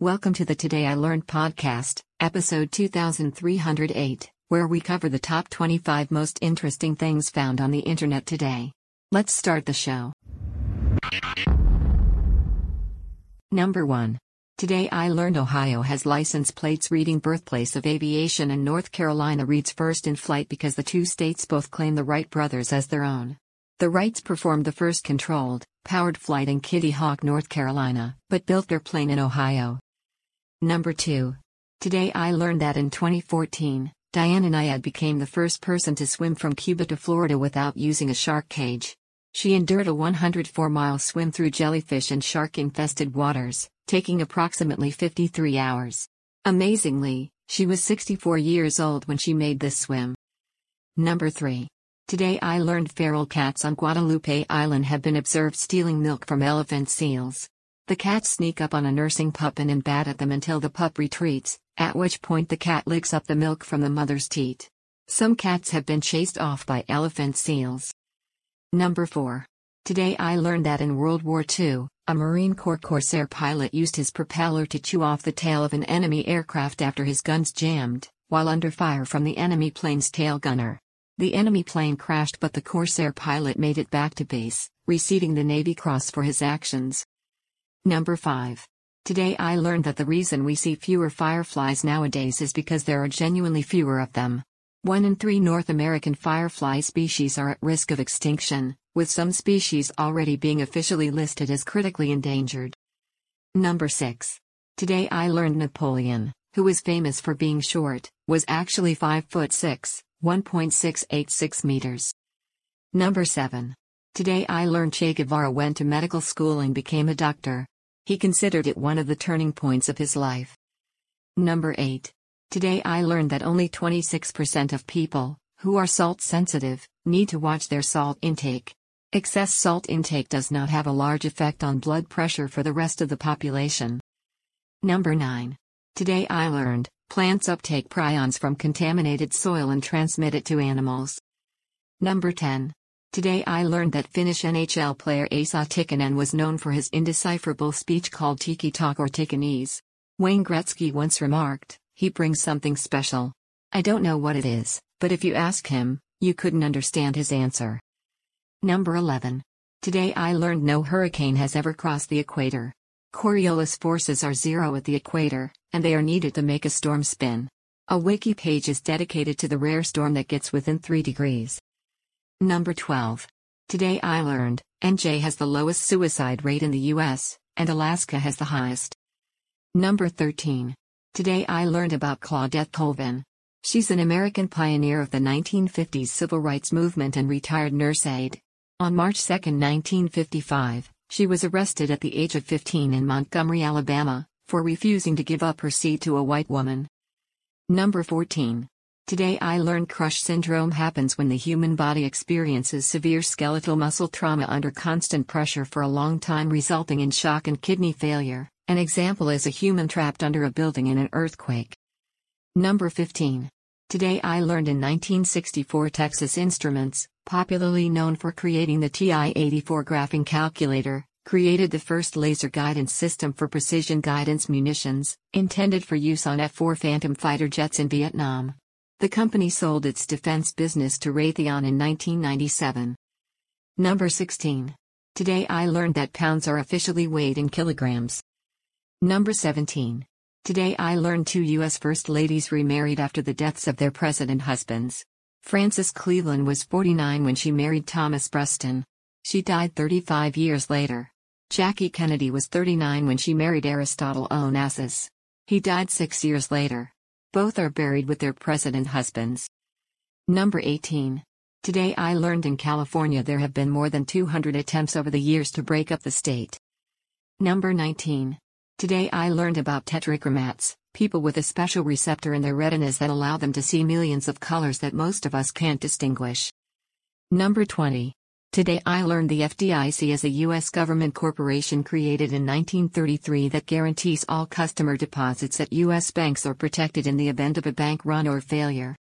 Welcome to the Today I Learned podcast, episode 2308, where we cover the top 25 most interesting things found on the internet today. Let's start the show. Number 1. Today I learned Ohio has license plates reading birthplace of aviation and North Carolina reads first in flight because the two states both claim the Wright brothers as their own. The Wrights performed the first controlled, powered flight in Kitty Hawk, North Carolina, but built their plane in Ohio. Number 2. Today I learned that in 2014, Diana Nyad became the first person to swim from Cuba to Florida without using a shark cage. She endured a 104 mile swim through jellyfish and shark infested waters, taking approximately 53 hours. Amazingly, she was 64 years old when she made this swim. Number 3. Today I learned feral cats on Guadalupe Island have been observed stealing milk from elephant seals. The cats sneak up on a nursing pup and bat at them until the pup retreats, at which point the cat licks up the milk from the mother's teat. Some cats have been chased off by elephant seals. Number 4. Today I learned that in World War II, a Marine Corps Corsair pilot used his propeller to chew off the tail of an enemy aircraft after his guns jammed, while under fire from the enemy plane's tail gunner. The enemy plane crashed but the Corsair pilot made it back to base, receiving the Navy Cross for his actions. Number 5. Today I learned that the reason we see fewer fireflies nowadays is because there are genuinely fewer of them. One in three North American firefly species are at risk of extinction, with some species already being officially listed as critically endangered. Number 6. Today I learned Napoleon, who is famous for being short, was actually 5 foot 6. 1.686 meters. Number 7. Today I learned Che Guevara went to medical school and became a doctor. He considered it one of the turning points of his life. Number 8. Today I learned that only 26% of people, who are salt sensitive, need to watch their salt intake. Excess salt intake does not have a large effect on blood pressure for the rest of the population. Number 9. Today I learned Plants uptake prions from contaminated soil and transmit it to animals. Number 10. Today I learned that Finnish NHL player Esa Tikkanen was known for his indecipherable speech called Tiki Talk or Tikkanese. Wayne Gretzky once remarked, he brings something special. I don't know what it is, but if you ask him, you couldn't understand his answer. Number 11. Today I learned no hurricane has ever crossed the equator. Coriolis forces are zero at the equator, and they are needed to make a storm spin. A wiki page is dedicated to the rare storm that gets within 3 degrees. Number 12. Today I learned, NJ has the lowest suicide rate in the US, and Alaska has the highest. Number 13. Today I learned about Claudette Colvin. She's an American pioneer of the 1950s civil rights movement and retired nurse aide. On March 2, 1955, she was arrested at the age of 15 in Montgomery, Alabama, for refusing to give up her seat to a white woman. Number 14. Today I learned crush syndrome happens when the human body experiences severe skeletal muscle trauma under constant pressure for a long time, resulting in shock and kidney failure. An example is a human trapped under a building in an earthquake. Number 15. Today I learned in 1964 Texas Instruments, popularly known for creating the TI-84 graphing calculator, created the first laser guidance system for precision guidance munitions, intended for use on F-4 Phantom fighter jets in Vietnam. The company sold its defense business to Raytheon in 1997. Number 16. Today I learned that pounds are officially weighed in kilograms. Number 17. Today I learned two U.S. First Ladies remarried after the deaths of their president husbands. Frances Cleveland was 49 when she married Thomas Preston. She died 35 years later. Jackie Kennedy was 39 when she married Aristotle Onassis. He died six years later. Both are buried with their president husbands. Number 18. Today I learned in California there have been more than 200 attempts over the years to break up the state. Number 19. Today I learned about tetrachromats, people with a special receptor in their retinas that allow them to see millions of colors that most of us can't distinguish. Number 20. Today I learned the FDIC is a U.S. government corporation created in 1933 that guarantees all customer deposits at U.S. banks are protected in the event of a bank run or failure.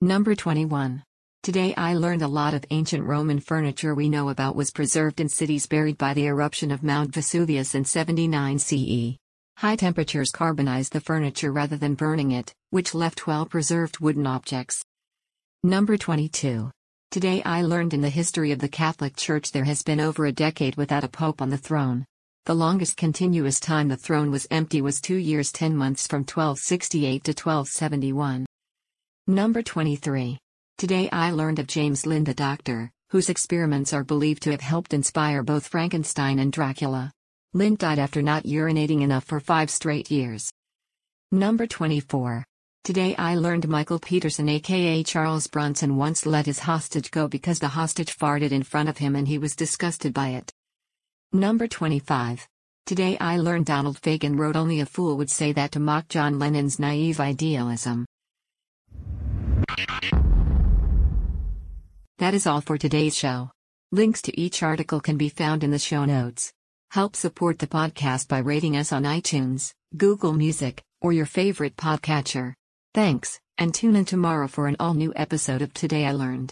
Number 21. Today I learned a lot of ancient Roman furniture we know about was preserved in cities buried by the eruption of Mount Vesuvius in 79 CE. High temperatures carbonized the furniture rather than burning it, which left well preserved wooden objects. Number 22. Today I learned in the history of the Catholic Church there has been over a decade without a pope on the throne. The longest continuous time the throne was empty was 2 years 10 months from 1268 to 1271. Number 23. Today I learned of James Lind the doctor, whose experiments are believed to have helped inspire both Frankenstein and Dracula. Lind died after not urinating enough for five straight years. Number 24. Today I learned Michael Peterson aka Charles Bronson once let his hostage go because the hostage farted in front of him and he was disgusted by it. Number 25. Today I learned Donald Fagen wrote Only a Fool Would Say That to mock John Lennon's naive idealism. That is all for today's show. Links to each article can be found in the show notes. Help support the podcast by rating us on iTunes, Google Music, or your favorite podcatcher. Thanks, and tune in tomorrow for an all new episode of Today I Learned.